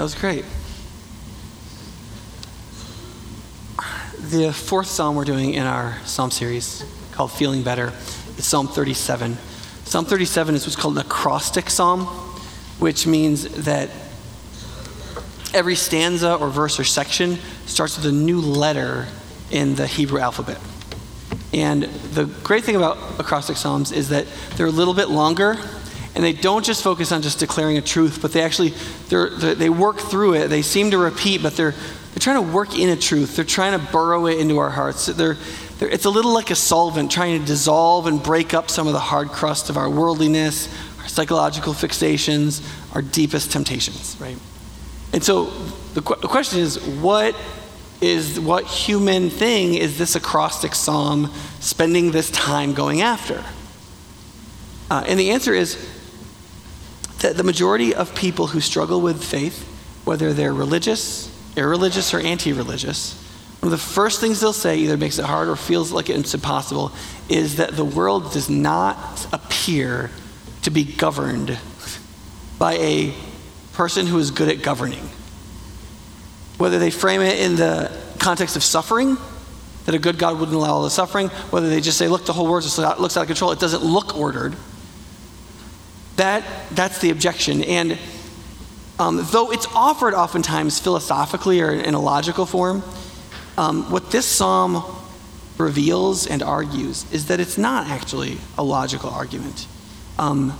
That was great. The fourth psalm we're doing in our psalm series called Feeling Better is Psalm 37. Psalm 37 is what's called an acrostic psalm, which means that every stanza or verse or section starts with a new letter in the Hebrew alphabet. And the great thing about acrostic psalms is that they're a little bit longer and they don't just focus on just declaring a truth, but they actually they're, they're, they work through it. They seem to repeat, but they're they're trying to work in a truth. They're trying to burrow it into our hearts. They're, they're, it's a little like a solvent, trying to dissolve and break up some of the hard crust of our worldliness, our psychological fixations, our deepest temptations, right? And so the, qu- the question is, what is what human thing is this acrostic psalm spending this time going after? Uh, and the answer is that the majority of people who struggle with faith, whether they're religious, irreligious, or anti religious, one of the first things they'll say, either makes it hard or feels like it's impossible, is that the world does not appear to be governed by a person who is good at governing. Whether they frame it in the context of suffering, that a good God wouldn't allow all the suffering, whether they just say, look, the whole world just looks out of control, it doesn't look ordered. That, that's the objection. And um, though it's offered oftentimes philosophically or in a logical form, um, what this psalm reveals and argues is that it's not actually a logical argument. Um,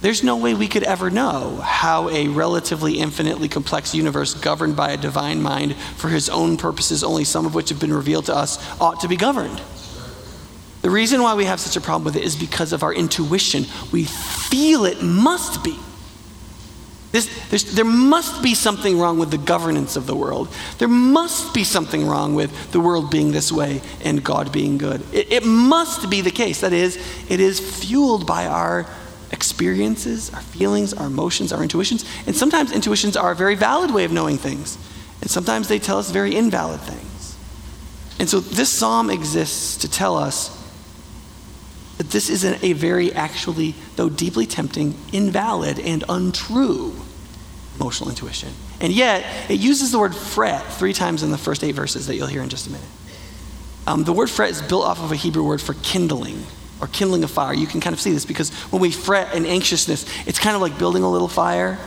there's no way we could ever know how a relatively infinitely complex universe governed by a divine mind for his own purposes, only some of which have been revealed to us, ought to be governed. The reason why we have such a problem with it is because of our intuition. We feel it must be. This, there must be something wrong with the governance of the world. There must be something wrong with the world being this way and God being good. It, it must be the case. That is, it is fueled by our experiences, our feelings, our emotions, our intuitions. And sometimes intuitions are a very valid way of knowing things, and sometimes they tell us very invalid things. And so this psalm exists to tell us that this isn't a very actually, though deeply tempting, invalid and untrue emotional intuition. And yet, it uses the word fret three times in the first eight verses that you'll hear in just a minute. Um, the word fret is built off of a Hebrew word for kindling or kindling a fire. You can kind of see this because when we fret and anxiousness, it's kind of like building a little fire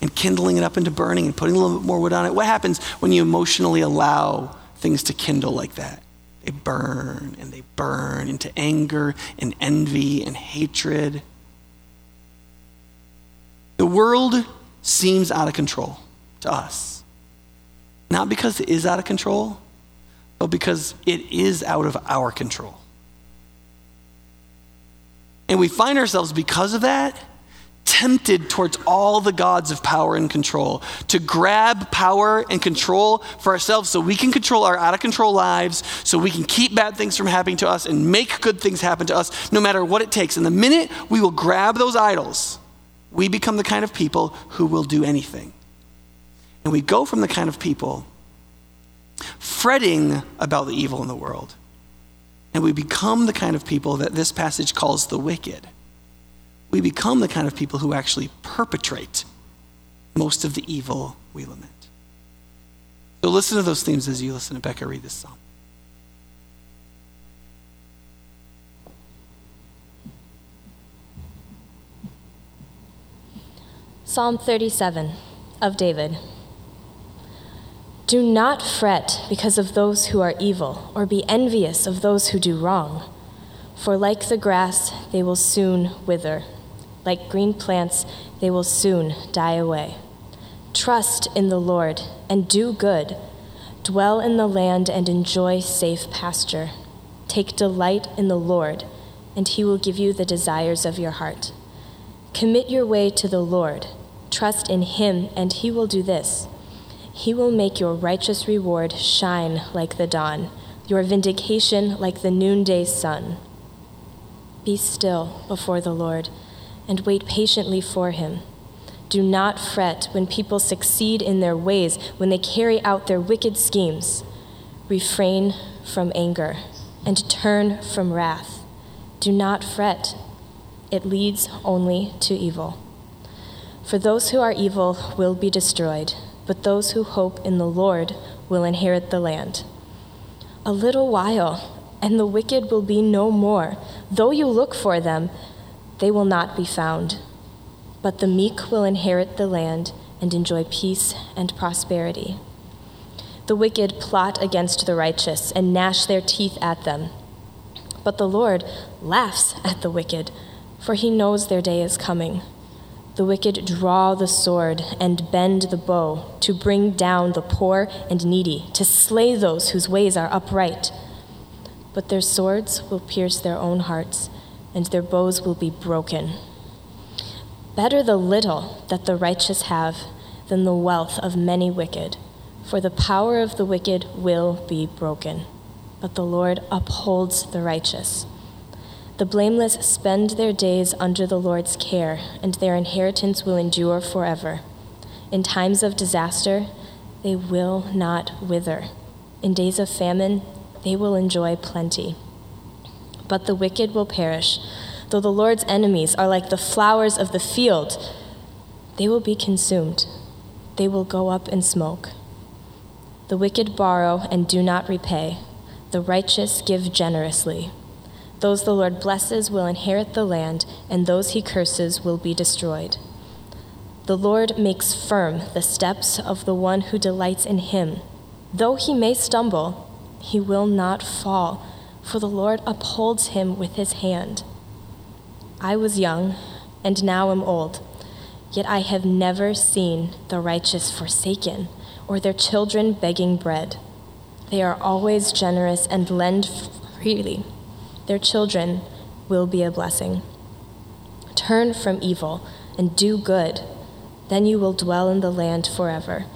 and kindling it up into burning and putting a little bit more wood on it. What happens when you emotionally allow things to kindle like that? They burn and they burn into anger and envy and hatred. The world seems out of control to us. Not because it is out of control, but because it is out of our control. And we find ourselves, because of that, tempted towards all the gods of power and control, to grab power and control for ourselves so we can control our out of control lives, so we can keep bad things from happening to us and make good things happen to us, no matter what it takes. And the minute we will grab those idols, we become the kind of people who will do anything. And we go from the kind of people fretting about the evil in the world and we become the kind of people that this passage calls the wicked. We become the kind of people who actually perpetrate most of the evil we lament. So listen to those themes as you listen to Becca read this psalm. Psalm 37 of David. Do not fret because of those who are evil, or be envious of those who do wrong. For like the grass, they will soon wither. Like green plants, they will soon die away. Trust in the Lord and do good. Dwell in the land and enjoy safe pasture. Take delight in the Lord, and he will give you the desires of your heart. Commit your way to the Lord. Trust in him, and he will do this. He will make your righteous reward shine like the dawn, your vindication like the noonday sun. Be still before the Lord and wait patiently for him. Do not fret when people succeed in their ways, when they carry out their wicked schemes. Refrain from anger and turn from wrath. Do not fret, it leads only to evil. For those who are evil will be destroyed but those who hope in the Lord will inherit the land. A little while, and the wicked will be no more. Though you look for them, they will not be found. But the meek will inherit the land and enjoy peace and prosperity. The wicked plot against the righteous and gnash their teeth at them. But the Lord laughs at the wicked, for he knows their day is coming. The wicked draw the sword and bend the bow to bring down the poor and needy, to slay those whose ways are upright. But their swords will pierce their own hearts, and their bows will be broken. Better the little that the righteous have than the wealth of many wicked, for the power of the wicked will be broken, but the Lord upholds the righteous. The blameless spend their days under the Lord's care, and their inheritance will endure forever. In times of disaster, they will not wither. In days of famine, they will enjoy plenty. But the wicked will perish. Though the Lord's enemies are like the flowers of the field, they will be consumed. They will go up in smoke. The wicked borrow and do not repay. The righteous give generously. Those the Lord blesses will inherit the land, and those he curses will be destroyed. The Lord makes firm the steps of the one who delights in him. Though he may stumble, he will not fall, for the Lord upholds him with his hand. I was young, and now am old, yet I have never seen the righteous forsaken, or their children begging bread. They are always generous and lend freely their children will be a blessing. Turn from evil and do good, then you will dwell in the land forever.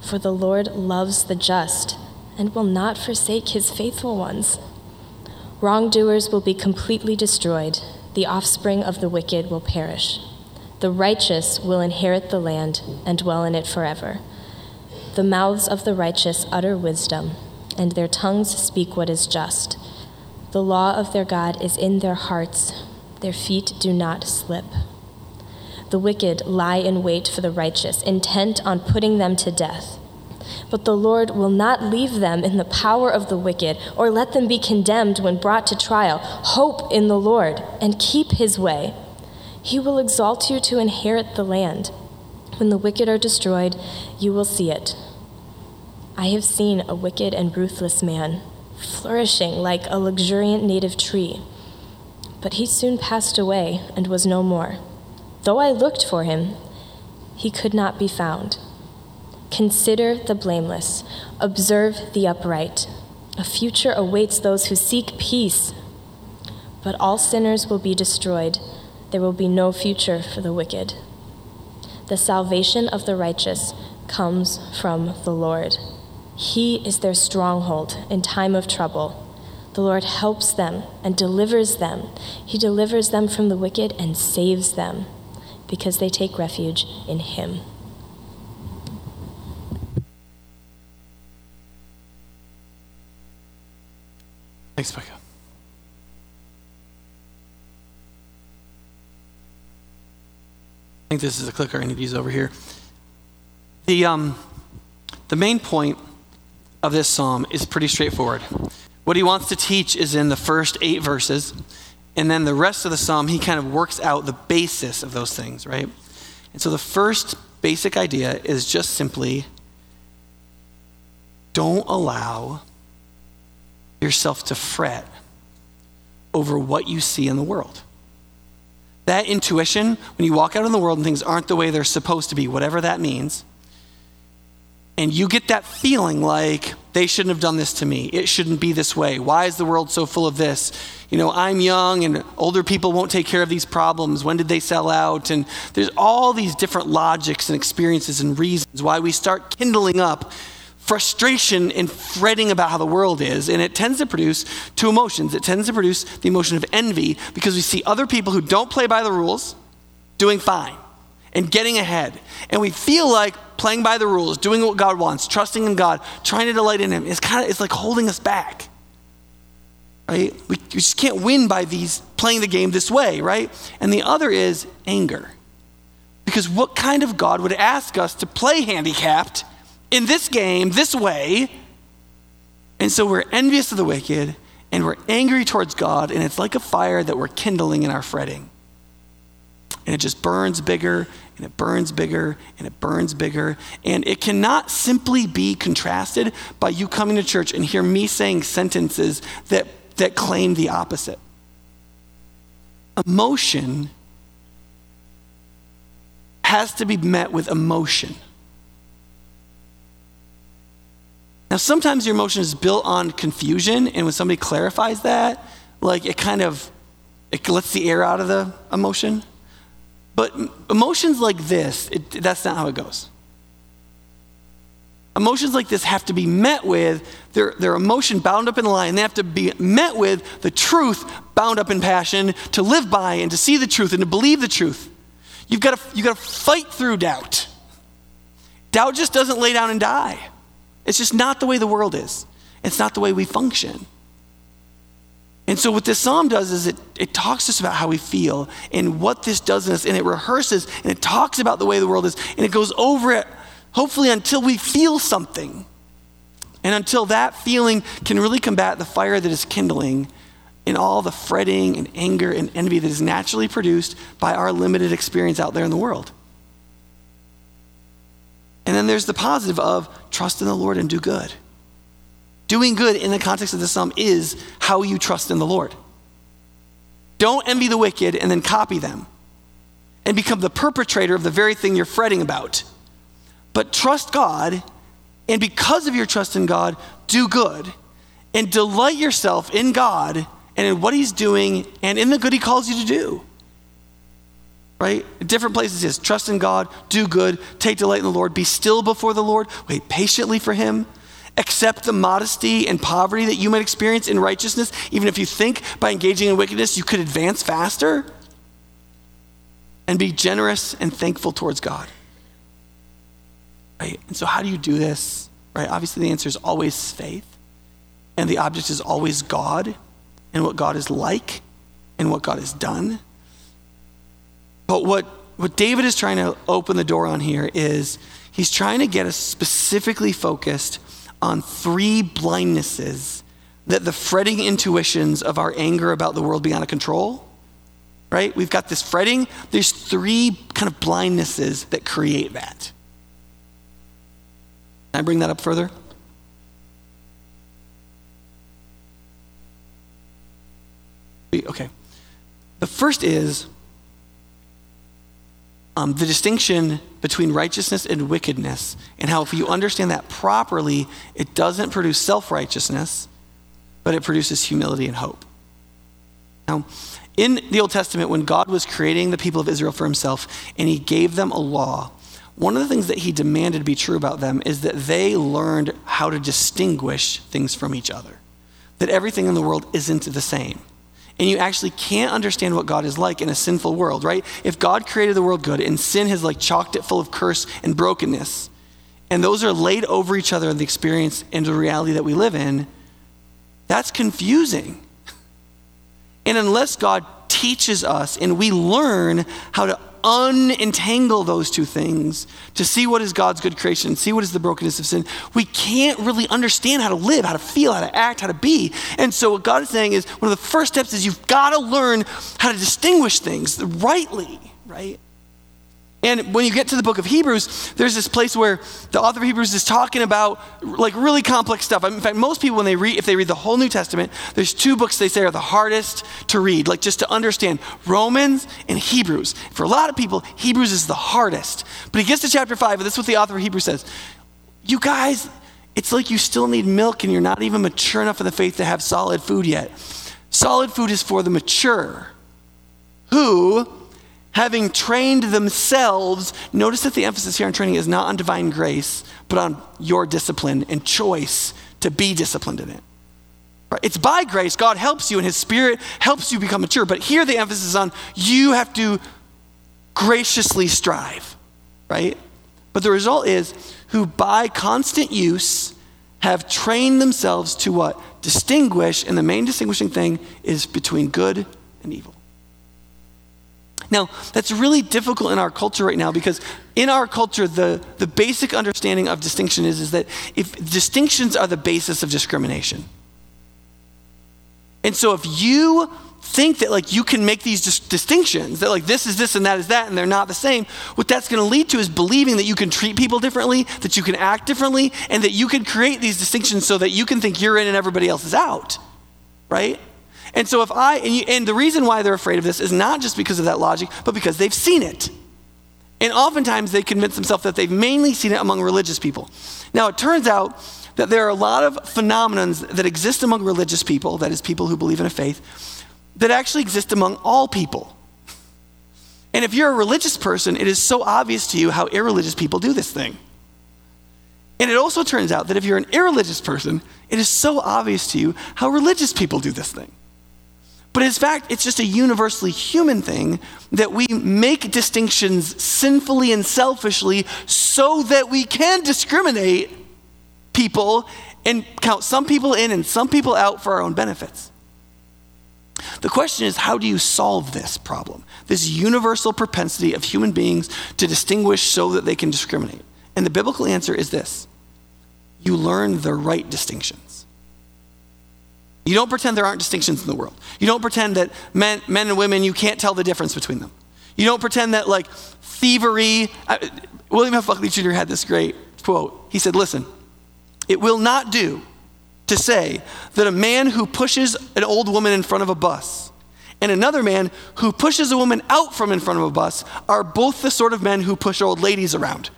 For the Lord loves the just and will not forsake his faithful ones. Wrongdoers will be completely destroyed, the offspring of the wicked will perish. The righteous will inherit the land and dwell in it forever. The mouths of the righteous utter wisdom, and their tongues speak what is just. The law of their God is in their hearts, their feet do not slip. The wicked lie in wait for the righteous, intent on putting them to death. But the Lord will not leave them in the power of the wicked, or let them be condemned when brought to trial. Hope in the Lord and keep his way. He will exalt you to inherit the land. When the wicked are destroyed, you will see it. I have seen a wicked and ruthless man flourishing like a luxuriant native tree. But he soon passed away and was no more. Though I looked for him, he could not be found. Consider the blameless, observe the upright. A future awaits those who seek peace. But all sinners will be destroyed. There will be no future for the wicked. The salvation of the righteous comes from the Lord. He is their stronghold in time of trouble. The Lord helps them and delivers them. He delivers them from the wicked and saves them because they take refuge in Him. Thanks, Becca. I think this is a clicker I need to use over here. The, um, the main point of this psalm is pretty straightforward. What he wants to teach is in the first eight verses, and then the rest of the psalm, he kind of works out the basis of those things, right? And so the first basic idea is just simply don't allow yourself to fret over what you see in the world. That intuition, when you walk out in the world and things aren't the way they're supposed to be, whatever that means, and you get that feeling like they shouldn't have done this to me. It shouldn't be this way. Why is the world so full of this? You know, I'm young and older people won't take care of these problems. When did they sell out? And there's all these different logics and experiences and reasons why we start kindling up frustration and fretting about how the world is. And it tends to produce two emotions. It tends to produce the emotion of envy because we see other people who don't play by the rules doing fine and getting ahead. And we feel like playing by the rules, doing what God wants, trusting in God, trying to delight in Him is kind of it's like holding us back. Right? We, we just can't win by these playing the game this way, right? And the other is anger. Because what kind of God would ask us to play handicapped in this game, this way. And so we're envious of the wicked and we're angry towards God, and it's like a fire that we're kindling in our fretting. And it just burns bigger and it burns bigger and it burns bigger. And it cannot simply be contrasted by you coming to church and hear me saying sentences that, that claim the opposite. Emotion has to be met with emotion. Now, sometimes your emotion is built on confusion, and when somebody clarifies that, like it kind of it lets the air out of the emotion. But emotions like this, it, that's not how it goes. Emotions like this have to be met with their, their emotion bound up in the lie, And they have to be met with the truth bound up in passion to live by and to see the truth and to believe the truth. You've got to, you've got to fight through doubt. Doubt just doesn't lay down and die. It's just not the way the world is, it's not the way we function. And so, what this psalm does is it, it talks to us about how we feel and what this does in us, and it rehearses and it talks about the way the world is, and it goes over it, hopefully, until we feel something. And until that feeling can really combat the fire that is kindling in all the fretting and anger and envy that is naturally produced by our limited experience out there in the world. And then there's the positive of trust in the Lord and do good. Doing good in the context of the psalm is how you trust in the Lord. Don't envy the wicked and then copy them and become the perpetrator of the very thing you're fretting about. But trust God, and because of your trust in God, do good and delight yourself in God and in what He's doing and in the good He calls you to do. Right? Different places is trust in God, do good, take delight in the Lord, be still before the Lord, wait patiently for Him accept the modesty and poverty that you might experience in righteousness, even if you think by engaging in wickedness you could advance faster? And be generous and thankful towards God. Right? And so, how do you do this? Right? Obviously, the answer is always faith, and the object is always God and what God is like and what God has done. But what, what David is trying to open the door on here is he's trying to get us specifically focused on three blindnesses that the fretting intuitions of our anger about the world being out of control, right? We've got this fretting. There's three kind of blindnesses that create that. Can I bring that up further? Okay. The first is um, the distinction between righteousness and wickedness, and how if you understand that properly, it doesn't produce self righteousness, but it produces humility and hope. Now, in the Old Testament, when God was creating the people of Israel for himself and he gave them a law, one of the things that he demanded be true about them is that they learned how to distinguish things from each other, that everything in the world isn't the same and you actually can't understand what God is like in a sinful world, right? If God created the world good and sin has like chalked it full of curse and brokenness, and those are laid over each other in the experience and the reality that we live in, that's confusing. And unless God teaches us and we learn how to unentangle those two things to see what is God's good creation, see what is the brokenness of sin, we can't really understand how to live, how to feel, how to act, how to be. And so, what God is saying is one of the first steps is you've got to learn how to distinguish things rightly, right? And when you get to the book of Hebrews, there's this place where the author of Hebrews is talking about like really complex stuff. In fact, most people when they read if they read the whole New Testament, there's two books they say are the hardest to read, like just to understand, Romans and Hebrews. For a lot of people, Hebrews is the hardest. But he gets to chapter 5 and this is what the author of Hebrews says. You guys, it's like you still need milk and you're not even mature enough in the faith to have solid food yet. Solid food is for the mature who having trained themselves, notice that the emphasis here on training is not on divine grace, but on your discipline and choice to be disciplined in it. Right? It's by grace, God helps you and His Spirit helps you become mature. But here the emphasis is on you have to graciously strive, right? But the result is who by constant use have trained themselves to what? Distinguish, and the main distinguishing thing is between good and evil. Now, that's really difficult in our culture right now because in our culture, the, the basic understanding of distinction is, is that if distinctions are the basis of discrimination. And so if you think that like you can make these dis- distinctions that like this is this and that is that and they're not the same what that's going to lead to is believing that you can treat people differently that you can act differently and that you can create these distinctions so that you can think you're in and everybody else is out right and so if i and, you, and the reason why they're afraid of this is not just because of that logic but because they've seen it and oftentimes they convince themselves that they've mainly seen it among religious people now it turns out that there are a lot of phenomenons that exist among religious people that is people who believe in a faith that actually exist among all people. And if you're a religious person, it is so obvious to you how irreligious people do this thing. And it also turns out that if you're an irreligious person, it is so obvious to you how religious people do this thing. But in fact, it's just a universally human thing that we make distinctions sinfully and selfishly so that we can discriminate people and count some people in and some people out for our own benefits. The question is how do you solve this problem? This universal propensity of human beings to distinguish so that they can discriminate. And the biblical answer is this you learn the right distinctions. You don't pretend there aren't distinctions in the world. You don't pretend that men, men and women, you can't tell the difference between them. You don't pretend that, like, thievery. Uh, William F. Buckley Jr. had this great quote. He said, Listen, it will not do to say that a man who pushes an old woman in front of a bus and another man who pushes a woman out from in front of a bus are both the sort of men who push old ladies around.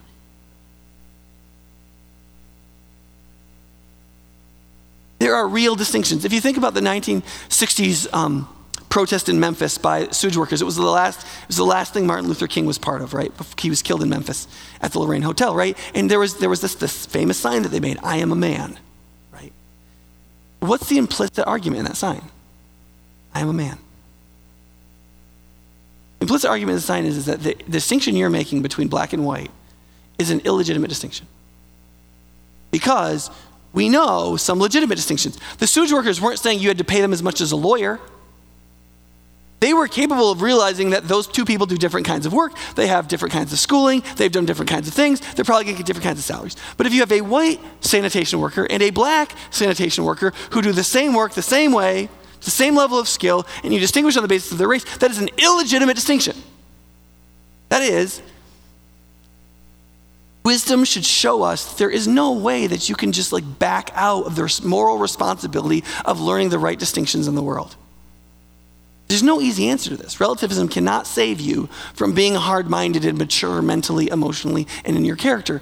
There are real distinctions. If you think about the 1960s um, protest in Memphis by sewage workers, it was the last, it was the last thing Martin Luther King was part of, right? He was killed in Memphis at the Lorraine Hotel, right? And there was, there was this, this famous sign that they made, I am a man. Right? What's the implicit argument in that sign? I am a man. Implicit argument in the sign is, is that the distinction you're making between black and white is an illegitimate distinction. Because we know some legitimate distinctions. The sewage workers weren't saying you had to pay them as much as a lawyer. They were capable of realizing that those two people do different kinds of work. They have different kinds of schooling. They've done different kinds of things. They're probably going to get different kinds of salaries. But if you have a white sanitation worker and a black sanitation worker who do the same work the same way, the same level of skill, and you distinguish on the basis of their race, that is an illegitimate distinction. That is, wisdom should show us there is no way that you can just like back out of the moral responsibility of learning the right distinctions in the world. There's no easy answer to this. Relativism cannot save you from being hard minded and mature mentally, emotionally, and in your character.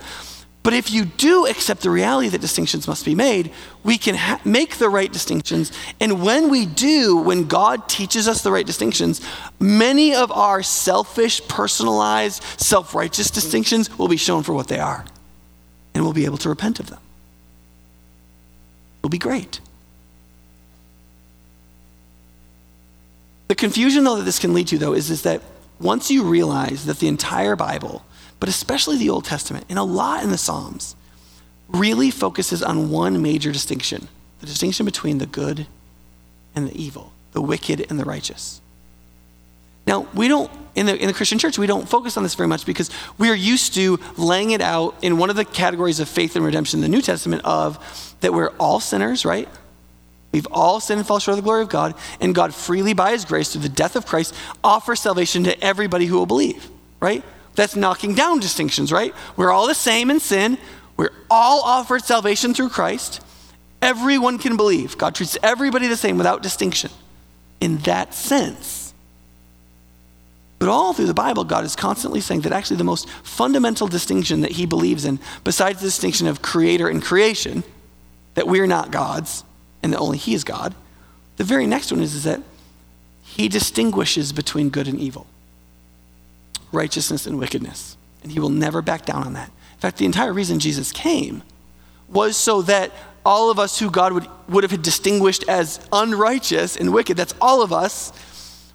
But if you do accept the reality that distinctions must be made, we can ha- make the right distinctions. And when we do, when God teaches us the right distinctions, many of our selfish, personalized, self righteous distinctions will be shown for what they are. And we'll be able to repent of them. It'll be great. The confusion, though, that this can lead to, though, is, is that once you realize that the entire Bible, but especially the Old Testament, and a lot in the Psalms, really focuses on one major distinction the distinction between the good and the evil, the wicked and the righteous. Now, we don't, in the, in the Christian church, we don't focus on this very much because we are used to laying it out in one of the categories of faith and redemption in the New Testament of that we're all sinners, right? We've all sinned and fall short of the glory of God, and God freely, by His grace, through the death of Christ, offers salvation to everybody who will believe, right? That's knocking down distinctions, right? We're all the same in sin. We're all offered salvation through Christ. Everyone can believe. God treats everybody the same without distinction in that sense. But all through the Bible, God is constantly saying that actually the most fundamental distinction that He believes in, besides the distinction of creator and creation, that we're not gods, and that only He is God. The very next one is, is that He distinguishes between good and evil, righteousness and wickedness. And He will never back down on that. In fact, the entire reason Jesus came was so that all of us who God would, would have distinguished as unrighteous and wicked, that's all of us,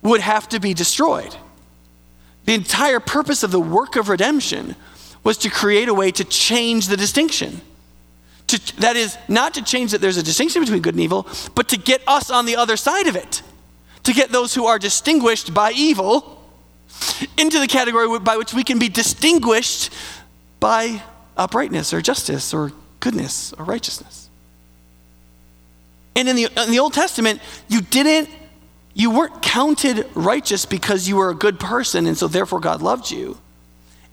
would have to be destroyed. The entire purpose of the work of redemption was to create a way to change the distinction. To, that is, not to change that there's a distinction between good and evil, but to get us on the other side of it. To get those who are distinguished by evil into the category by which we can be distinguished by uprightness or justice or goodness or righteousness. And in the, in the Old Testament, you didn't, you weren't counted righteous because you were a good person and so therefore God loved you.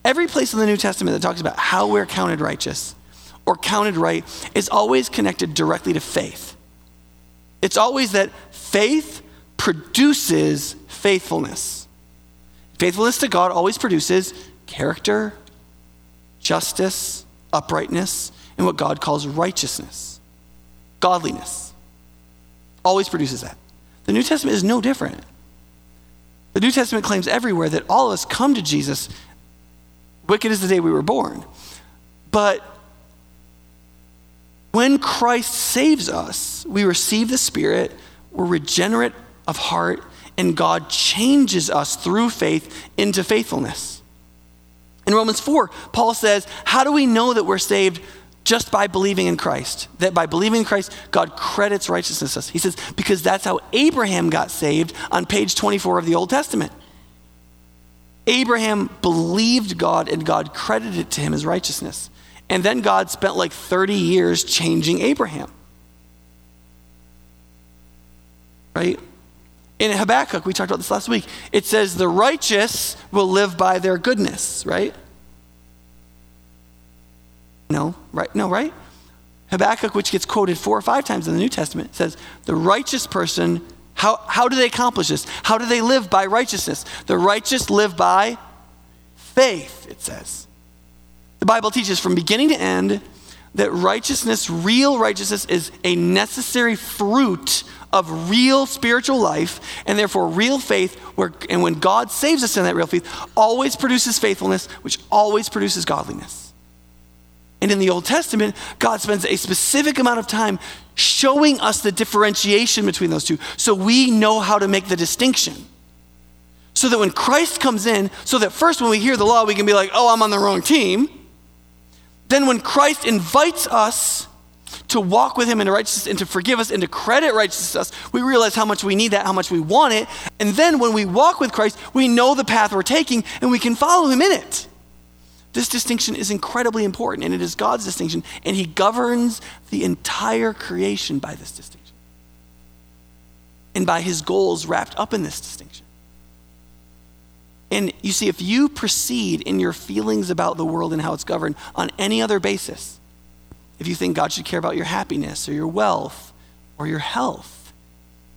Every place in the New Testament that talks about how we're counted righteous or counted right is always connected directly to faith. It's always that faith produces faithfulness. Faithfulness to God always produces character, justice, uprightness, and what God calls righteousness, godliness. Always produces that. The New Testament is no different. The New Testament claims everywhere that all of us come to Jesus. Wicked is the day we were born. But when Christ saves us, we receive the Spirit, we're regenerate of heart, and God changes us through faith into faithfulness. In Romans 4, Paul says, How do we know that we're saved? Just by believing in Christ. That by believing in Christ, God credits righteousness us. He says, because that's how Abraham got saved on page 24 of the Old Testament. Abraham believed God and God credited it to him as righteousness. And then God spent like 30 years changing Abraham. Right? In Habakkuk, we talked about this last week, it says, The righteous will live by their goodness, right? No, right? No, right? Habakkuk, which gets quoted four or five times in the New Testament, says, The righteous person, how, how do they accomplish this? How do they live by righteousness? The righteous live by faith, it says. The Bible teaches from beginning to end that righteousness, real righteousness, is a necessary fruit of real spiritual life, and therefore real faith, where, and when God saves us in that real faith, always produces faithfulness, which always produces godliness. And in the Old Testament, God spends a specific amount of time showing us the differentiation between those two so we know how to make the distinction. So that when Christ comes in, so that first when we hear the law, we can be like, oh, I'm on the wrong team. Then, when Christ invites us to walk with Him in righteousness and to forgive us and to credit righteousness, we realize how much we need that, how much we want it. And then, when we walk with Christ, we know the path we're taking and we can follow Him in it. This distinction is incredibly important, and it is God's distinction, and He governs the entire creation by this distinction and by His goals wrapped up in this distinction. And you see, if you proceed in your feelings about the world and how it's governed on any other basis, if you think God should care about your happiness or your wealth or your health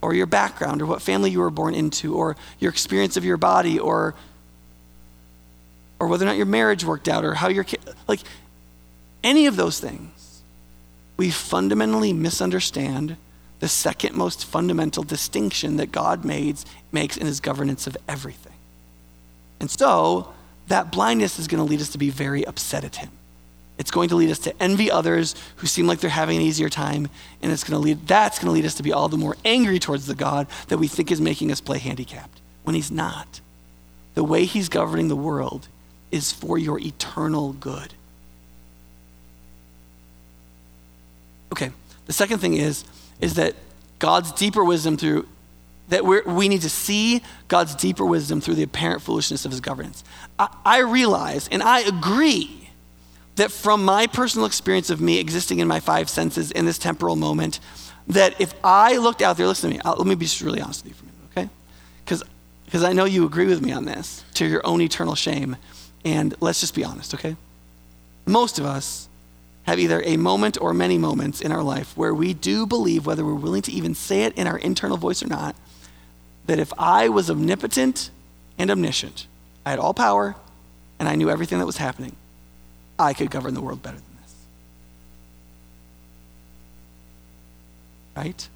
or your background or what family you were born into or your experience of your body or or whether or not your marriage worked out or how your kid like any of those things we fundamentally misunderstand the second most fundamental distinction that God made, makes in his governance of everything and so that blindness is going to lead us to be very upset at him. It's going to lead us to envy others who seem like they're having an easier time, and it's going to lead that's going to lead us to be all the more angry towards the God that we think is making us play handicapped when he's not. The way he's governing the world is for your eternal good. Okay, the second thing is is that God's deeper wisdom through that we need to see God's deeper wisdom through the apparent foolishness of his governance. I, I realize and I agree that from my personal experience of me existing in my five senses in this temporal moment, that if I looked out there, listen to me, I'll, let me be just really honest with you for a minute, okay? Because I know you agree with me on this to your own eternal shame. And let's just be honest, okay? Most of us have either a moment or many moments in our life where we do believe, whether we're willing to even say it in our internal voice or not, that if I was omnipotent and omniscient, I had all power and I knew everything that was happening, I could govern the world better than this. Right?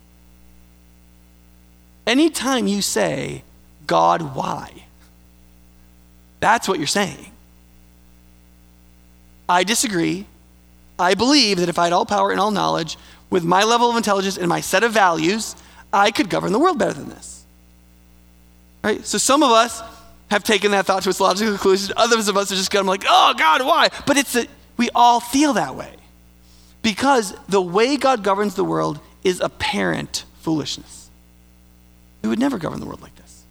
Anytime you say, God, why? That's what you're saying. I disagree. I believe that if I had all power and all knowledge, with my level of intelligence and my set of values, I could govern the world better than this. Right? So some of us have taken that thought to its logical conclusion. Others of us are just kind of like, oh, God, why? But it's a, we all feel that way. Because the way God governs the world is apparent foolishness. We would never govern the world like this.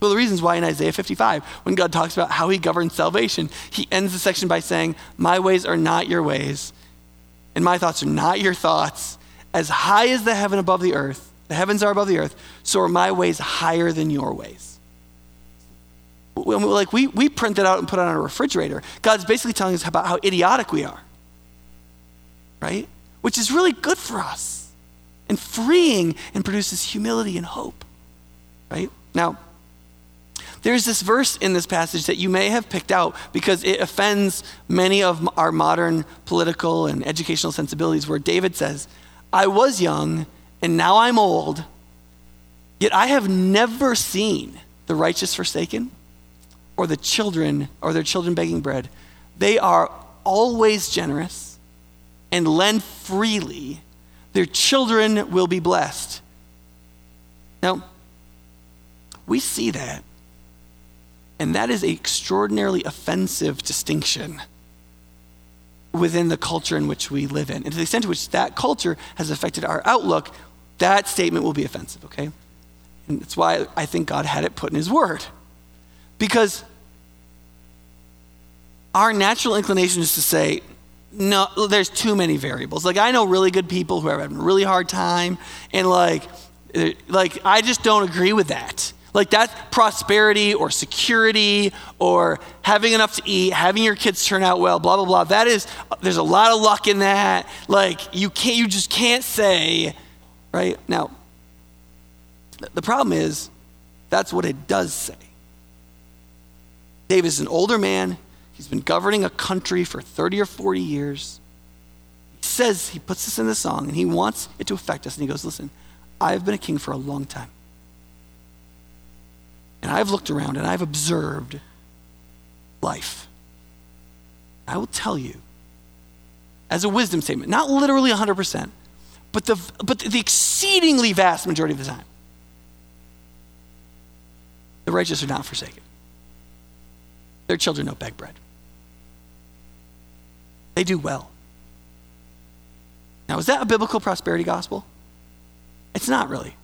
Well, the reasons why in Isaiah 55, when God talks about how he governs salvation, he ends the section by saying, My ways are not your ways, and my thoughts are not your thoughts. As high as the heaven above the earth, the heavens are above the earth, so are my ways higher than your ways. Like we, we print that out and put it on a refrigerator. God's basically telling us about how idiotic we are, right? Which is really good for us and freeing and produces humility and hope, right? Now, there's this verse in this passage that you may have picked out because it offends many of our modern political and educational sensibilities, where David says, I was young and now I'm old, yet I have never seen the righteous forsaken or the children or their children begging bread. They are always generous and lend freely. Their children will be blessed. Now, we see that and that is an extraordinarily offensive distinction within the culture in which we live in. And to the extent to which that culture has affected our outlook, that statement will be offensive, okay? And that's why I think God had it put in His Word. Because our natural inclination is to say, no, there's too many variables. Like, I know really good people who are having a really hard time, and like, uh, like I just don't agree with that. Like that prosperity or security or having enough to eat, having your kids turn out well, blah, blah, blah. That is, there's a lot of luck in that. Like you can't, you just can't say, right? Now, the problem is that's what it does say. David is an older man. He's been governing a country for 30 or 40 years. He says, he puts this in the song, and he wants it to affect us. And he goes, Listen, I've been a king for a long time. And I've looked around and I've observed life. I will tell you, as a wisdom statement, not literally 100%, but the, but the exceedingly vast majority of the time, the righteous are not forsaken. Their children don't beg bread. They do well. Now, is that a biblical prosperity gospel? It's not really.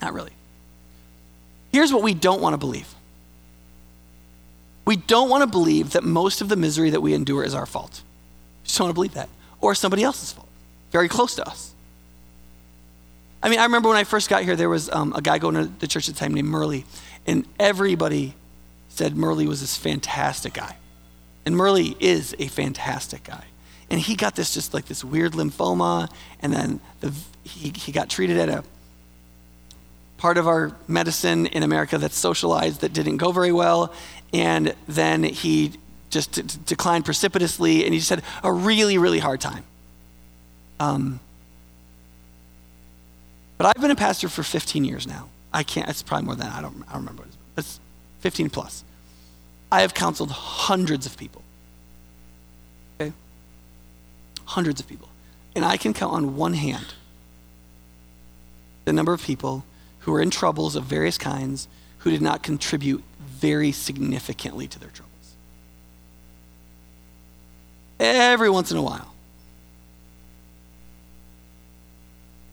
Not really. Here's what we don't want to believe we don't want to believe that most of the misery that we endure is our fault. We just don't want to believe that. Or somebody else's fault, very close to us. I mean, I remember when I first got here, there was um, a guy going to the church at the time named Murley, and everybody said Murley was this fantastic guy. And Murley is a fantastic guy. And he got this just like this weird lymphoma, and then the, he, he got treated at a part of our medicine in America that's socialized that didn't go very well. And then he just d- declined precipitously, and he just had a really, really hard time. Um, but I've been a pastor for 15 years now. I can't, it's probably more than. I don't, I don't remember what it's 15 plus. I have counseled hundreds of people. Okay? Hundreds of people. And I can count on one hand the number of people who were in troubles of various kinds who did not contribute very significantly to their troubles. Every once in a while.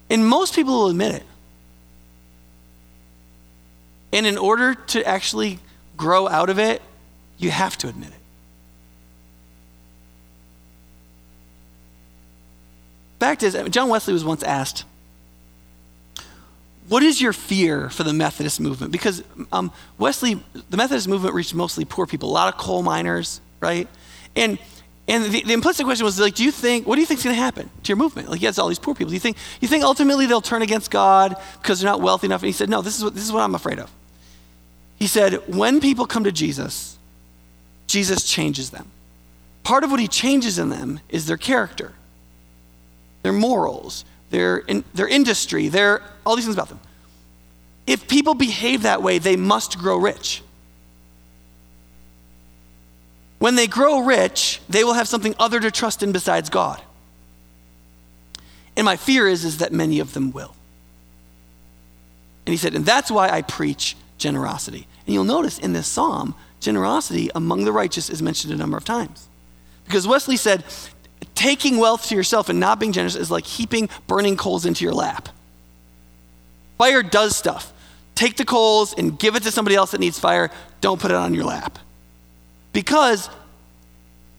And most people will admit it. And in order to actually grow out of it, you have to admit it. Fact is, John Wesley was once asked, what is your fear for the Methodist movement? Because um, Wesley, the Methodist movement reached mostly poor people, a lot of coal miners, right? And and the, the implicit question was like, do you think, what do you think is going to happen to your movement? Like, yes, all these poor people. Do you think, you think ultimately they'll turn against God because they're not wealthy enough? And he said, no, this is what, this is what I'm afraid of. He said, when people come to Jesus, Jesus changes them. Part of what he changes in them is their character, their morals, their, in, their industry, their, all these things about them. If people behave that way, they must grow rich. When they grow rich, they will have something other to trust in besides God. And my fear is, is that many of them will. And he said, and that's why I preach generosity. And you'll notice in this psalm, generosity among the righteous is mentioned a number of times. Because Wesley said, taking wealth to yourself and not being generous is like heaping burning coals into your lap. Fire does stuff. take the coals and give it to somebody else that needs fire. Don't put it on your lap. Because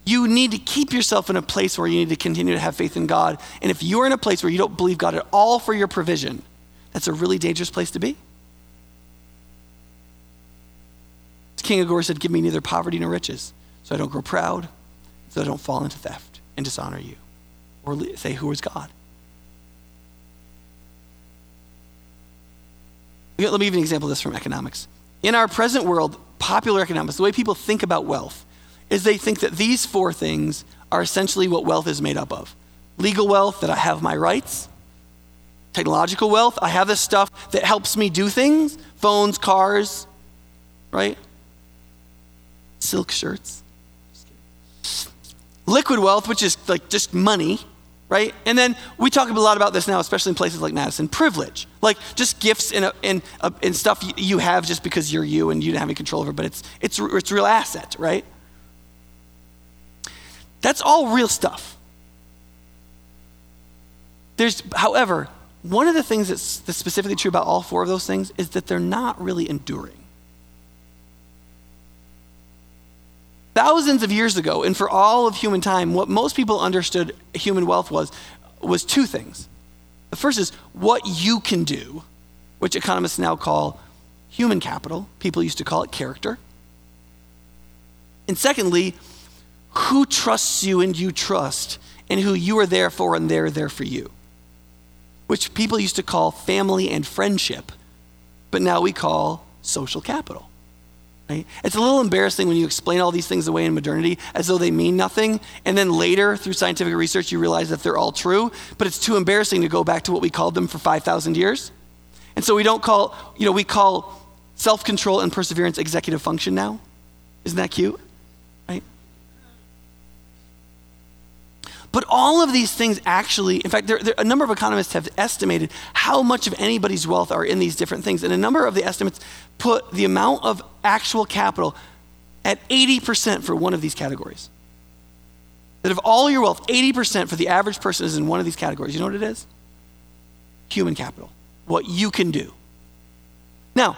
you need to keep yourself in a place where you need to continue to have faith in God. And if you're in a place where you don't believe God at all for your provision, that's a really dangerous place to be. King Agur said, Give me neither poverty nor riches, so I don't grow proud, so I don't fall into theft and dishonor you. Or say, Who is God? Let me give you an example of this from economics. In our present world, popular economics, the way people think about wealth, is they think that these four things are essentially what wealth is made up of legal wealth, that I have my rights, technological wealth, I have this stuff that helps me do things phones, cars, right? Silk shirts. Liquid wealth, which is like just money, right? And then we talk a lot about this now, especially in places like Madison. Privilege, like just gifts and, and, and stuff you have just because you're you and you don't have any control over, but it's, it's, it's real asset, right? That's all real stuff. There's, however, one of the things that's, that's specifically true about all four of those things is that they're not really enduring. Thousands of years ago, and for all of human time, what most people understood human wealth was was two things. The first is what you can do, which economists now call human capital. People used to call it character. And secondly, who trusts you and you trust, and who you are there for and they're there for you, which people used to call family and friendship, but now we call social capital. Right? It's a little embarrassing when you explain all these things away in modernity as though they mean nothing, and then later, through scientific research, you realize that they're all true, but it's too embarrassing to go back to what we called them for 5,000 years. And so we don't call, you know, we call self control and perseverance executive function now. Isn't that cute? But all of these things actually, in fact, there, there, a number of economists have estimated how much of anybody's wealth are in these different things. And a number of the estimates put the amount of actual capital at 80% for one of these categories. That of all your wealth, 80% for the average person is in one of these categories. You know what it is? Human capital. What you can do. Now,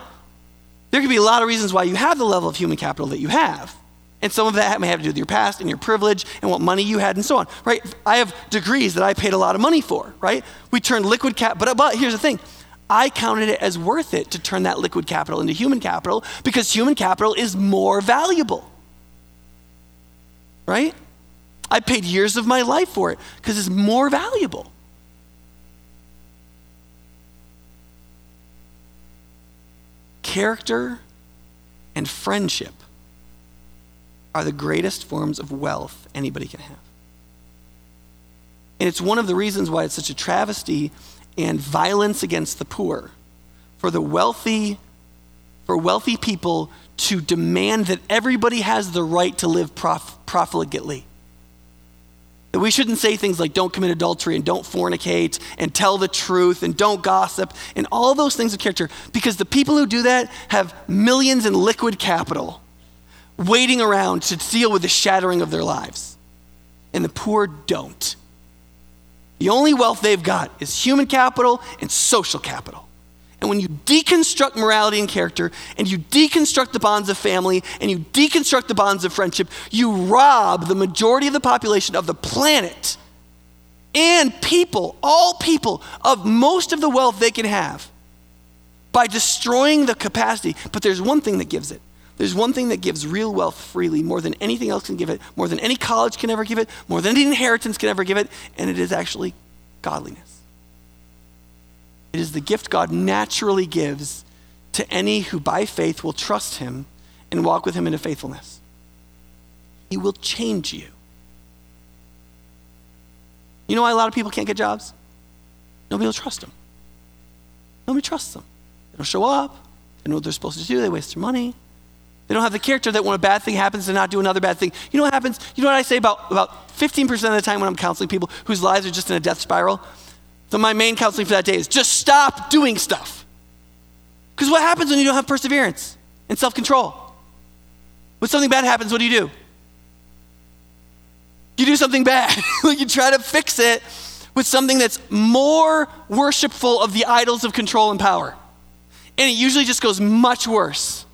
there could be a lot of reasons why you have the level of human capital that you have. And some of that may have to do with your past and your privilege and what money you had and so on, right? I have degrees that I paid a lot of money for, right? We turned liquid cap, but, but here's the thing. I counted it as worth it to turn that liquid capital into human capital because human capital is more valuable. Right? I paid years of my life for it because it's more valuable. Character and friendship are the greatest forms of wealth anybody can have. And it's one of the reasons why it's such a travesty and violence against the poor for the wealthy for wealthy people to demand that everybody has the right to live prof- profligately. That we shouldn't say things like don't commit adultery and don't fornicate and tell the truth and don't gossip and all those things of character because the people who do that have millions in liquid capital waiting around to deal with the shattering of their lives. And the poor don't. The only wealth they've got is human capital and social capital. And when you deconstruct morality and character, and you deconstruct the bonds of family, and you deconstruct the bonds of friendship, you rob the majority of the population of the planet and people, all people, of most of the wealth they can have by destroying the capacity. But there's one thing that gives it there's one thing that gives real wealth freely more than anything else can give it, more than any college can ever give it, more than any inheritance can ever give it, and it is actually godliness. It is the gift God naturally gives to any who by faith will trust him and walk with him into faithfulness. He will change you. You know why a lot of people can't get jobs? Nobody will trust them. Nobody trusts them. They don't show up. They know what they're supposed to do. They waste their money. They don't have the character that when a bad thing happens to not do another bad thing. You know what happens? You know what I say about, about 15% of the time when I'm counseling people whose lives are just in a death spiral? So my main counseling for that day is just stop doing stuff. Because what happens when you don't have perseverance and self control? When something bad happens, what do you do? You do something bad. you try to fix it with something that's more worshipful of the idols of control and power. And it usually just goes much worse.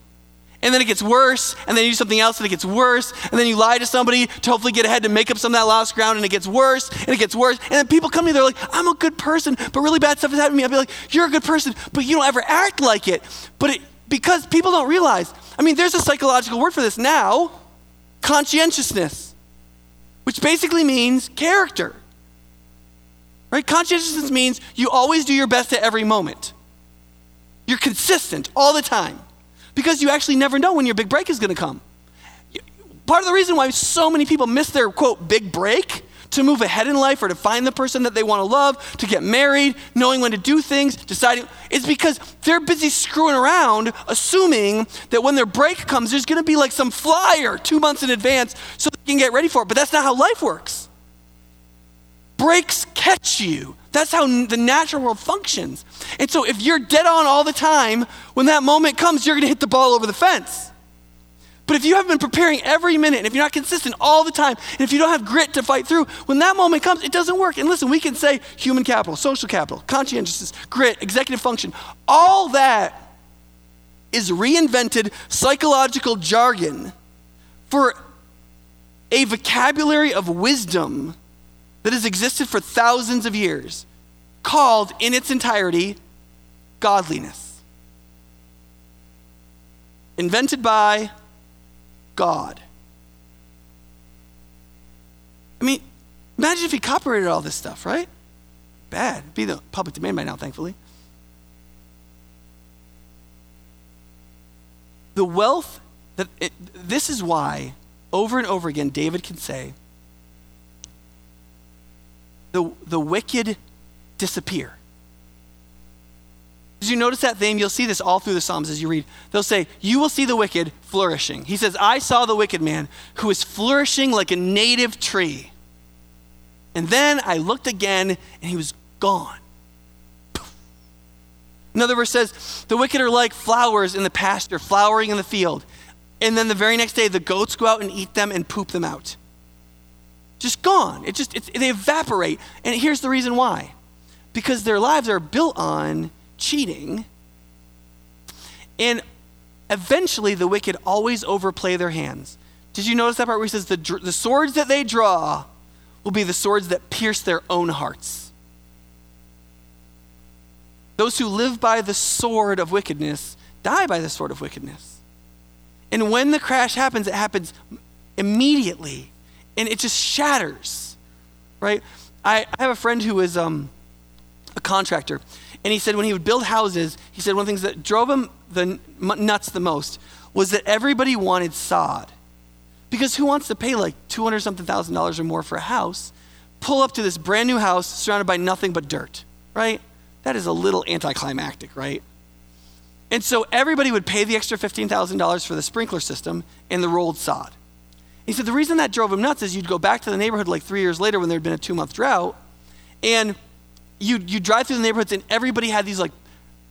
And then it gets worse, and then you do something else and it gets worse, and then you lie to somebody to hopefully get ahead to make up some of that lost ground, and it gets worse, and it gets worse. And then people come to me, they're like, I'm a good person, but really bad stuff is happening to me. I'll be like, You're a good person, but you don't ever act like it. But it, because people don't realize, I mean, there's a psychological word for this now conscientiousness, which basically means character. Right? Conscientiousness means you always do your best at every moment. You're consistent all the time because you actually never know when your big break is going to come. Part of the reason why so many people miss their quote big break to move ahead in life or to find the person that they want to love, to get married, knowing when to do things, deciding, is because they're busy screwing around, assuming that when their break comes, there's going to be like some flyer two months in advance so they can get ready for it. But that's not how life works. Breaks catch you. That's how the natural world functions. And so if you're dead on all the time, when that moment comes, you're going to hit the ball over the fence. But if you have been preparing every minute, and if you're not consistent all the time, and if you don't have grit to fight through, when that moment comes, it doesn't work. And listen, we can say human capital, social capital, conscientiousness, grit, executive function, all that is reinvented psychological jargon for a vocabulary of wisdom that has existed for thousands of years, called in its entirety godliness. Invented by God. I mean, imagine if he copyrighted all this stuff, right? Bad. It'd be the public domain by now, thankfully. The wealth that it, this is why over and over again David can say the, the wicked disappear. Did you notice that theme? You'll see this all through the Psalms as you read. They'll say, You will see the wicked flourishing. He says, I saw the wicked man who is flourishing like a native tree. And then I looked again and he was gone. Another verse says, The wicked are like flowers in the pasture, flowering in the field. And then the very next day, the goats go out and eat them and poop them out. Just gone. It just, they evaporate. And here's the reason why because their lives are built on cheating. And eventually, the wicked always overplay their hands. Did you notice that part where he says, the, the swords that they draw will be the swords that pierce their own hearts? Those who live by the sword of wickedness die by the sword of wickedness. And when the crash happens, it happens immediately and it just shatters, right? I, I have a friend who is um, a contractor, and he said when he would build houses, he said one of the things that drove him the nuts the most was that everybody wanted sod. Because who wants to pay like 200 something thousand dollars or more for a house, pull up to this brand new house surrounded by nothing but dirt, right? That is a little anticlimactic, right? And so everybody would pay the extra $15,000 for the sprinkler system and the rolled sod. He said the reason that drove him nuts is you'd go back to the neighborhood like three years later when there'd been a two month drought, and you'd, you'd drive through the neighborhoods and everybody had these like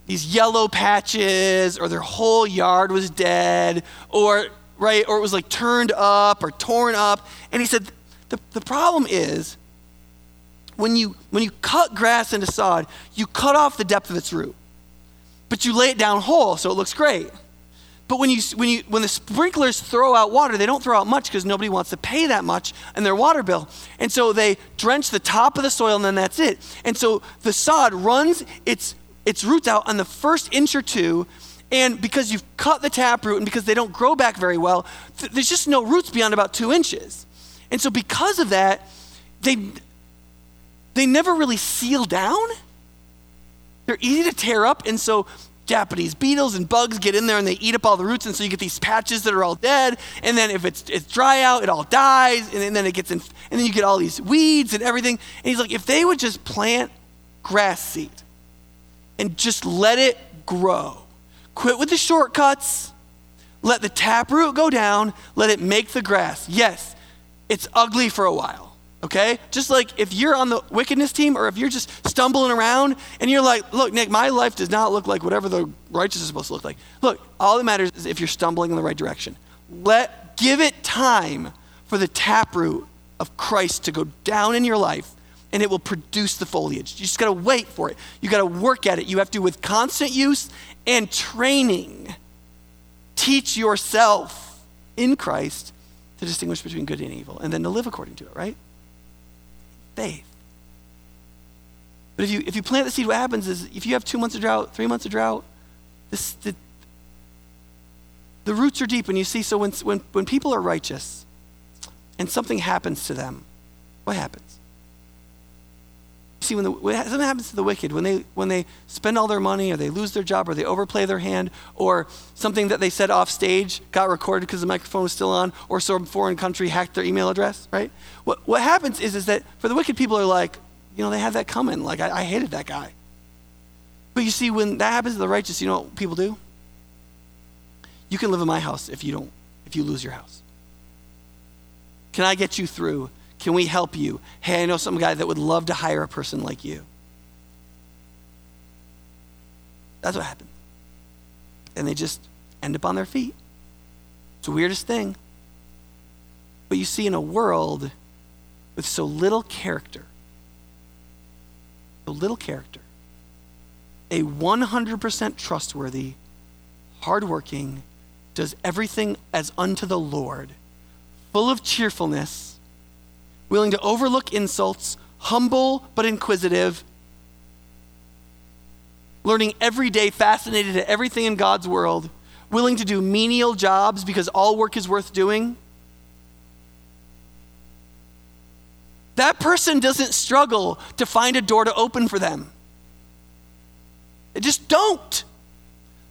these yellow patches or their whole yard was dead or right or it was like turned up or torn up. And he said the, the problem is when you when you cut grass into sod you cut off the depth of its root but you lay it down whole so it looks great but when, you, when, you, when the sprinklers throw out water, they don't throw out much because nobody wants to pay that much in their water bill. And so they drench the top of the soil and then that's it. And so the sod runs its, its roots out on the first inch or two. And because you've cut the taproot and because they don't grow back very well, th- there's just no roots beyond about two inches. And so because of that, they, they never really seal down. They're easy to tear up. And so Japanese beetles and bugs get in there and they eat up all the roots, and so you get these patches that are all dead. And then if it's, it's dry out, it all dies, and then it gets in, and then you get all these weeds and everything. And he's like, if they would just plant grass seed and just let it grow, quit with the shortcuts, let the taproot go down, let it make the grass. Yes, it's ugly for a while okay? Just like if you're on the wickedness team or if you're just stumbling around and you're like, look, Nick, my life does not look like whatever the righteous is supposed to look like. Look, all that matters is if you're stumbling in the right direction. Let give it time for the taproot of Christ to go down in your life and it will produce the foliage. You just got to wait for it. You got to work at it. You have to, with constant use and training, teach yourself in Christ to distinguish between good and evil and then to live according to it, right? Faith. But if you, if you plant the seed, what happens is if you have two months of drought, three months of drought, this, the, the roots are deep. And you see, so when, when, when people are righteous and something happens to them, what happens? See when, the, when something happens to the wicked when they when they spend all their money or they lose their job or they overplay their hand or something that they said off stage got recorded because the microphone was still on or some foreign country hacked their email address right? What, what happens is, is that for the wicked people are like you know they have that coming. Like I, I hated that guy. But you see when that happens to the righteous you know what people do? You can live in my house if you don't if you lose your house. Can i get you through can we help you? Hey, I know some guy that would love to hire a person like you. That's what happens. And they just end up on their feet. It's the weirdest thing. But you see, in a world with so little character, so little character, a 100% trustworthy, hardworking, does everything as unto the Lord, full of cheerfulness, willing to overlook insults, humble but inquisitive, learning every day, fascinated at everything in God's world, willing to do menial jobs because all work is worth doing. That person doesn't struggle to find a door to open for them. They just don't.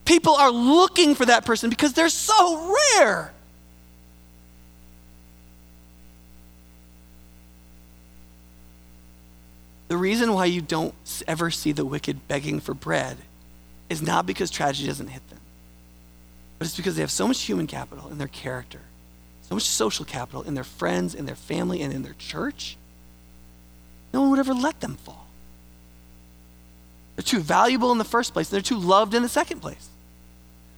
People are looking for that person because they're so rare. The reason why you don't ever see the wicked begging for bread is not because tragedy doesn't hit them, but it's because they have so much human capital in their character, so much social capital in their friends, in their family, and in their church. No one would ever let them fall. They're too valuable in the first place, and they're too loved in the second place.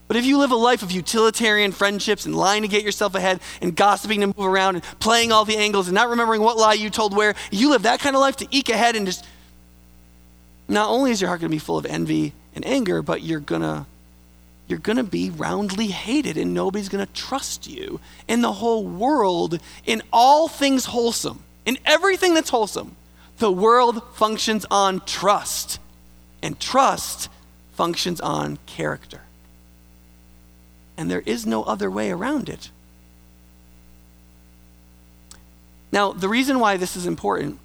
But if you live a life of utilitarian friendships and lying to get yourself ahead and gossiping to move around and playing all the angles and not remembering what lie you told where, you live that kind of life to eke ahead and just. Not only is your heart going to be full of envy and anger, but you're going to. You're going to be roundly hated, and nobody's going to trust you. In the whole world, in all things wholesome, in everything that's wholesome, the world functions on trust. And trust functions on character and there is no other way around it. Now, the reason why this is important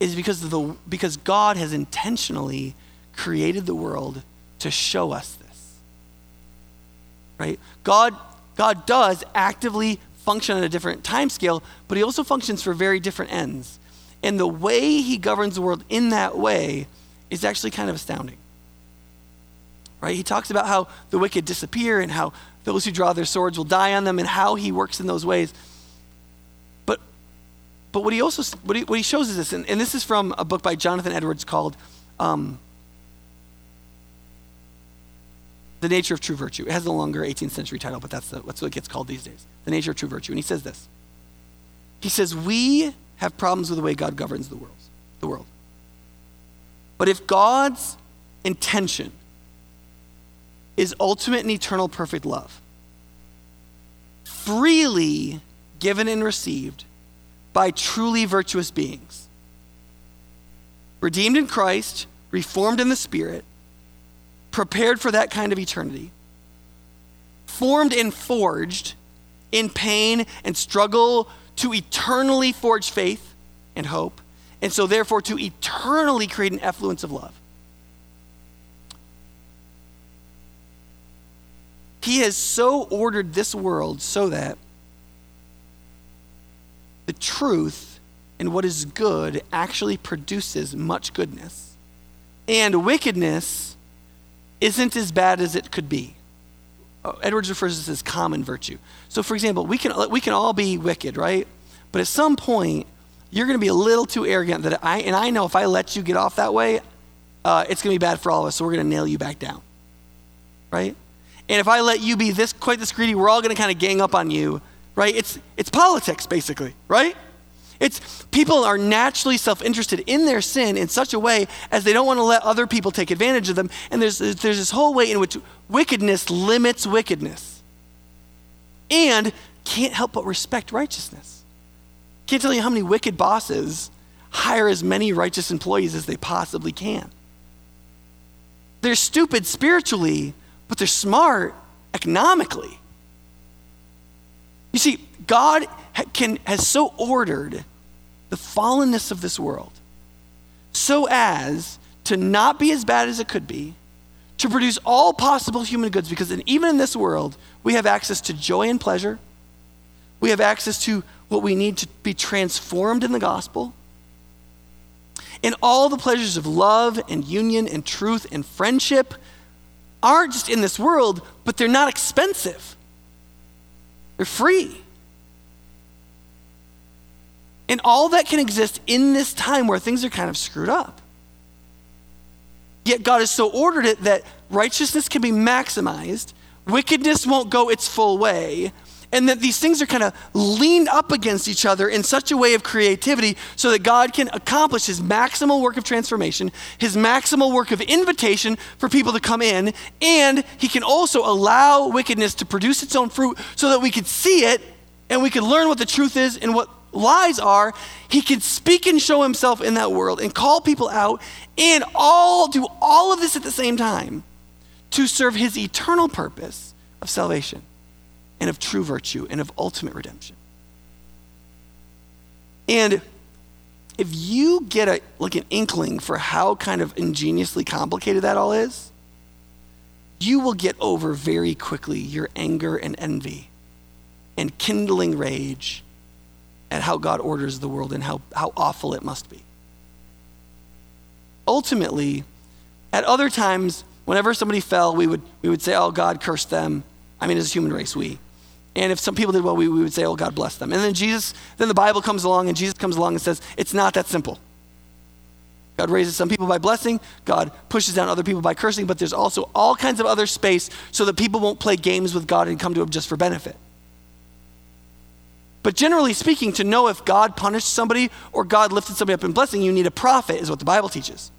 is because, the, because God has intentionally created the world to show us this. Right? God, God does actively function on a different time scale, but he also functions for very different ends. And the way he governs the world in that way is actually kind of astounding right? He talks about how the wicked disappear and how those who draw their swords will die on them and how he works in those ways. But, but what he also what he, what he shows is this, and, and this is from a book by Jonathan Edwards called um, The Nature of True Virtue. It has a longer 18th century title, but that's, the, that's what it gets called these days. The Nature of True Virtue. And he says this. He says, We have problems with the way God governs the world. The world. But if God's intention is ultimate and eternal perfect love. Freely given and received by truly virtuous beings. Redeemed in Christ, reformed in the Spirit, prepared for that kind of eternity, formed and forged in pain and struggle to eternally forge faith and hope, and so therefore to eternally create an effluence of love. He has so ordered this world so that the truth and what is good actually produces much goodness. And wickedness isn't as bad as it could be. Uh, Edwards refers to this as common virtue. So, for example, we can, we can all be wicked, right? But at some point, you're going to be a little too arrogant that I, and I know if I let you get off that way, uh, it's going to be bad for all of us, so we're going to nail you back down, right? And if I let you be this quite this greedy, we're all going to kind of gang up on you, right? It's, it's politics, basically, right? It's people are naturally self interested in their sin in such a way as they don't want to let other people take advantage of them. And there's, there's this whole way in which wickedness limits wickedness and can't help but respect righteousness. Can't tell you how many wicked bosses hire as many righteous employees as they possibly can. They're stupid spiritually, but they're smart economically. You see, God can, has so ordered the fallenness of this world so as to not be as bad as it could be, to produce all possible human goods, because in, even in this world, we have access to joy and pleasure. We have access to what we need to be transformed in the gospel. And all the pleasures of love and union and truth and friendship aren't just in this world, but they're not expensive. They're free. And all that can exist in this time where things are kind of screwed up. Yet God has so ordered it that righteousness can be maximized, wickedness won't go its full way, and that these things are kind of leaned up against each other in such a way of creativity so that God can accomplish his maximal work of transformation, his maximal work of invitation for people to come in, and he can also allow wickedness to produce its own fruit so that we could see it and we could learn what the truth is and what lies are, he can speak and show himself in that world and call people out and all do all of this at the same time to serve his eternal purpose of salvation and of true virtue and of ultimate redemption. And if you get a like an inkling for how kind of ingeniously complicated that all is, you will get over very quickly your anger and envy and kindling rage at how God orders the world and how, how awful it must be. Ultimately, at other times, whenever somebody fell, we would, we would say, oh, God cursed them. I mean, as a human race, we. And if some people did well, we, we would say, oh, God bless them. And then Jesus, then the Bible comes along and Jesus comes along and says, it's not that simple. God raises some people by blessing, God pushes down other people by cursing, but there's also all kinds of other space so that people won't play games with God and come to Him just for benefit. But generally speaking, to know if God punished somebody or God lifted somebody up in blessing, you need a prophet, is what the Bible teaches.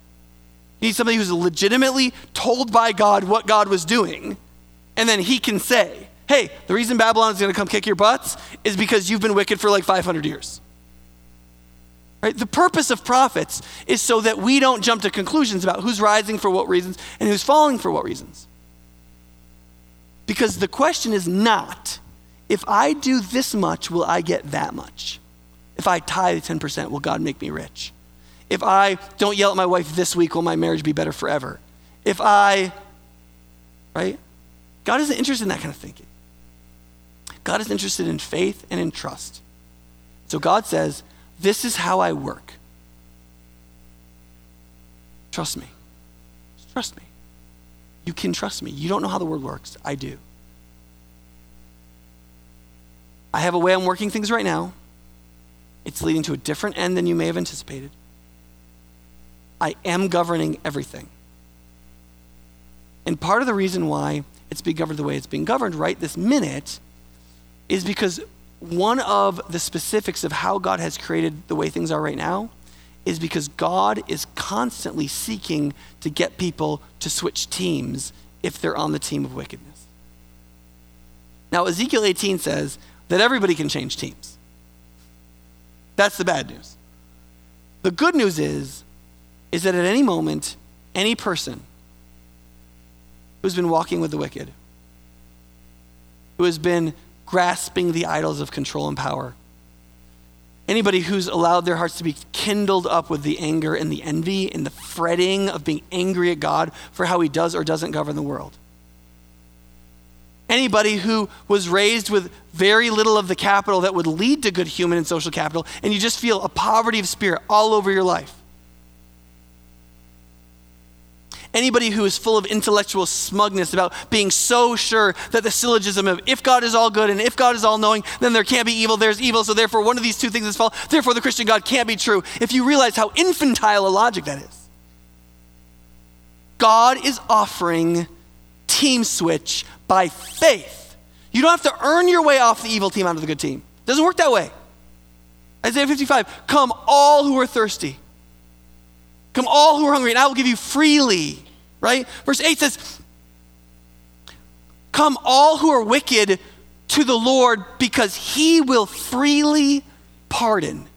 You need somebody who's legitimately told by God what God was doing, and then he can say, hey, the reason Babylon is going to come kick your butts is because you've been wicked for like 500 years. Right? The purpose of prophets is so that we don't jump to conclusions about who's rising for what reasons and who's falling for what reasons. Because the question is not if I do this much, will I get that much? If I tithe 10%, will God make me rich? If I don't yell at my wife this week, will my marriage be better forever? If I, right? God isn't interested in that kind of thinking. God is interested in faith and in trust. So God says, This is how I work. Trust me. Just trust me. You can trust me. You don't know how the world works. I do. I have a way I'm working things right now. It's leading to a different end than you may have anticipated. I am governing everything. And part of the reason why it's being governed the way it's being governed right this minute is because one of the specifics of how God has created the way things are right now is because God is constantly seeking to get people to switch teams if they're on the team of wickedness. Now, Ezekiel 18 says, that everybody can change teams. That's the bad news. The good news is, is that at any moment, any person who's been walking with the wicked, who has been grasping the idols of control and power, anybody who's allowed their hearts to be kindled up with the anger and the envy and the fretting of being angry at God for how he does or doesn't govern the world, Anybody who was raised with very little of the capital that would lead to good human and social capital, and you just feel a poverty of spirit all over your life. Anybody who is full of intellectual smugness about being so sure that the syllogism of if God is all good and if God is all knowing, then there can't be evil, there's evil, so therefore one of these two things is false, therefore the Christian God can't be true. If you realize how infantile a logic that is, God is offering team switch by faith. You don't have to earn your way off the evil team onto the good team. Doesn't work that way. Isaiah 55, come all who are thirsty. Come all who are hungry, and I will give you freely. Right? Verse 8 says, Come all who are wicked to the Lord because he will freely pardon.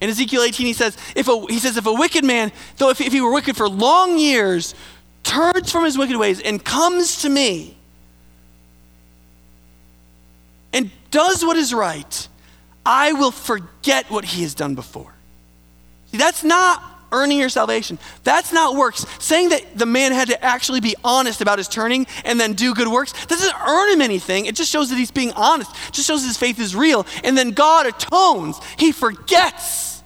In Ezekiel 18, he says, if a, he says, if a wicked man, though if, if he were wicked for long years, turns from his wicked ways and comes to me and does what is right, I will forget what he has done before. See, that's not earning your salvation. That's not works. Saying that the man had to actually be honest about his turning and then do good works doesn't earn him anything. It just shows that he's being honest. It just shows his faith is real. And then God atones. He forgets.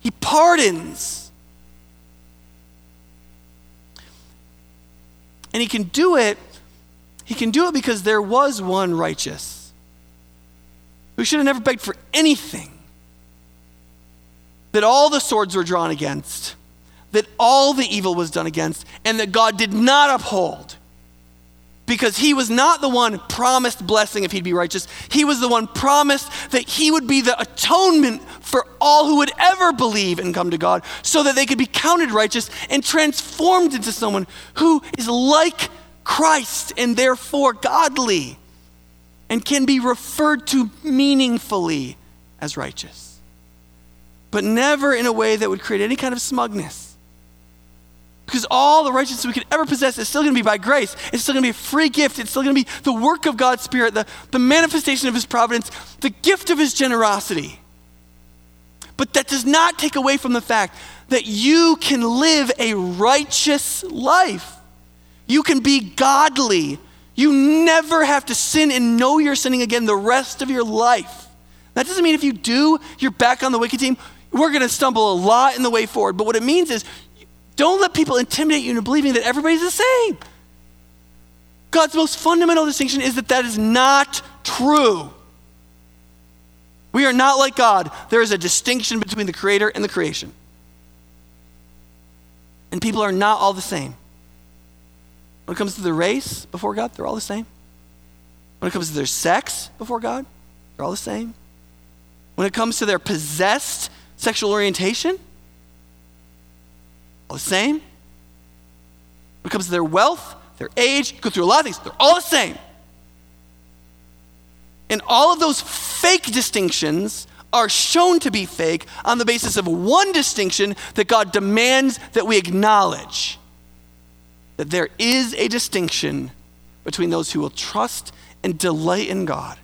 He pardons. And he can do it. He can do it because there was one righteous who should have never begged for anything that all the swords were drawn against, that all the evil was done against, and that God did not uphold. Because he was not the one promised blessing if he'd be righteous. He was the one promised that he would be the atonement for all who would ever believe and come to God, so that they could be counted righteous and transformed into someone who is like Christ and therefore godly and can be referred to meaningfully as righteous but never in a way that would create any kind of smugness. Because all the righteousness we could ever possess is still going to be by grace. It's still going to be a free gift. It's still going to be the work of God's Spirit, the, the manifestation of His providence, the gift of His generosity. But that does not take away from the fact that you can live a righteous life. You can be godly. You never have to sin and know you're sinning again the rest of your life. That doesn't mean if you do, you're back on the wicked team. We're going to stumble a lot in the way forward. But what it means is don't let people intimidate you into believing that everybody's the same. God's most fundamental distinction is that that is not true. We are not like God. There is a distinction between the creator and the creation. And people are not all the same. When it comes to their race before God, they're all the same. When it comes to their sex before God, they're all the same. When it comes to their possessed sexual orientation? All the same. When it comes to their wealth, their age, go through a lot of things, they're all the same. And all of those fake distinctions are shown to be fake on the basis of one distinction that God demands that we acknowledge that there is a distinction between those who will trust and delight in God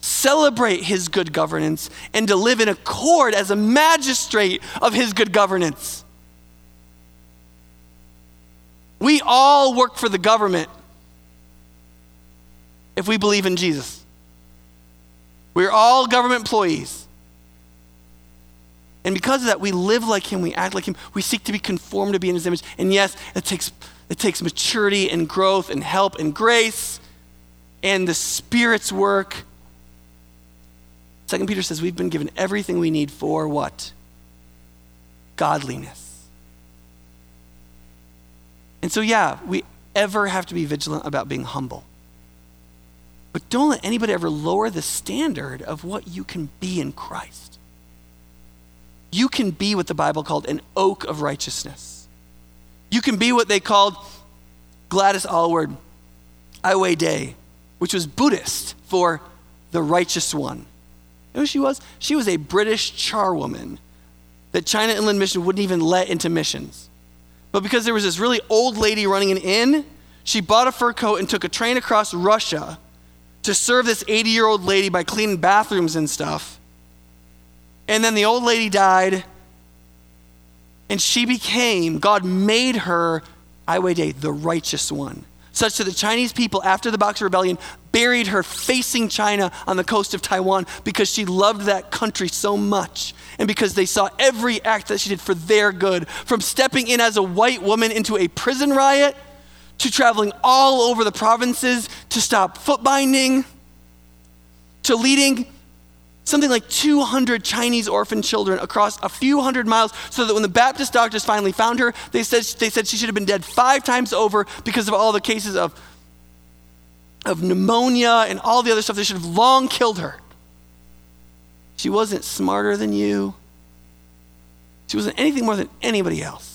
celebrate his good governance, and to live in accord as a magistrate of his good governance. We all work for the government if we believe in Jesus. We're all government employees. And because of that, we live like him, we act like him, we seek to be conformed to be in his image. And yes, it takes, it takes maturity and growth and help and grace and the Spirit's work Second Peter says we've been given everything we need for what? Godliness. And so, yeah, we ever have to be vigilant about being humble. But don't let anybody ever lower the standard of what you can be in Christ. You can be what the Bible called an oak of righteousness. You can be what they called Gladys Aylward, Ai which was Buddhist for the righteous one. You know who she was? She was a British charwoman that China Inland Mission wouldn't even let into missions. But because there was this really old lady running an inn, she bought a fur coat and took a train across Russia to serve this 80 year old lady by cleaning bathrooms and stuff. And then the old lady died, and she became, God made her, Ai-weh-deh, the righteous one such that the Chinese people, after the Boxer Rebellion, buried her facing China on the coast of Taiwan because she loved that country so much and because they saw every act that she did for their good. From stepping in as a white woman into a prison riot to traveling all over the provinces to stop foot binding to leading something like 200 Chinese orphan children across a few hundred miles so that when the Baptist doctors finally found her, they said, they said she should have been dead five times over because of all the cases of, of pneumonia and all the other stuff. They should have long killed her. She wasn't smarter than you. She wasn't anything more than anybody else.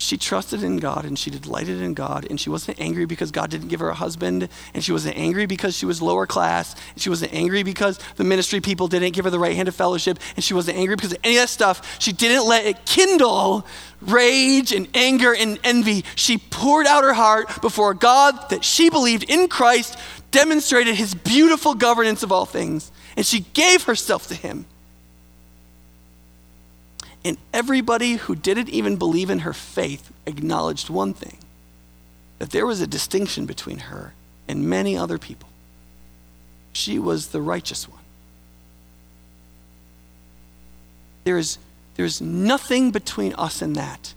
She trusted in God and she delighted in God, and she wasn't angry because God didn't give her a husband, and she wasn't angry because she was lower class, and she wasn't angry because the ministry people didn't give her the right hand of fellowship, and she wasn't angry because of any of that stuff. She didn't let it kindle rage and anger and envy. She poured out her heart before God that she believed in Christ, demonstrated his beautiful governance of all things, and she gave herself to him. And everybody who didn't even believe in her faith acknowledged one thing that there was a distinction between her and many other people. She was the righteous one. There's, there's nothing between us and that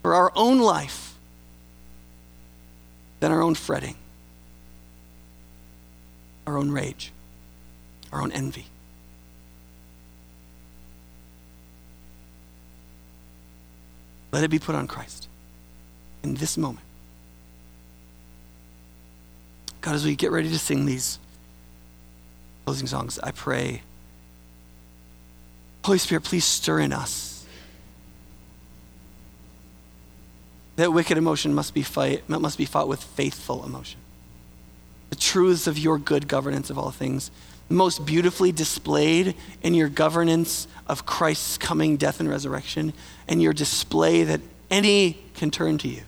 for our own life than our own fretting, our own rage, our own envy. Let it be put on Christ in this moment. God, as we get ready to sing these closing songs, I pray, Holy Spirit, please stir in us. That wicked emotion must be, fight, must be fought with faithful emotion. The truths of your good governance of all things, most beautifully displayed in your governance of Christ's coming death and resurrection and your display that any can turn to you.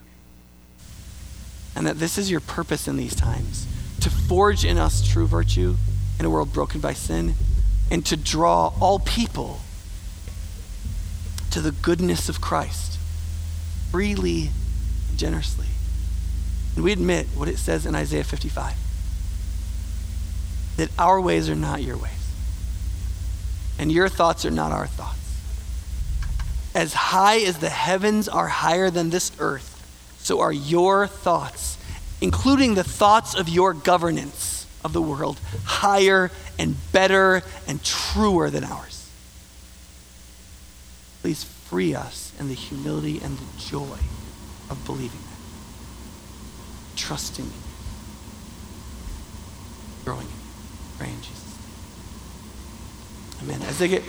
And that this is your purpose in these times to forge in us true virtue in a world broken by sin and to draw all people to the goodness of Christ freely and generously. And we admit what it says in Isaiah 55 that our ways are not your ways and your thoughts are not our thoughts. As high as the heavens are higher than this earth, so are your thoughts, including the thoughts of your governance of the world, higher and better and truer than ours. Please free us in the humility and the joy of believing that, trusting growing Amen. As they get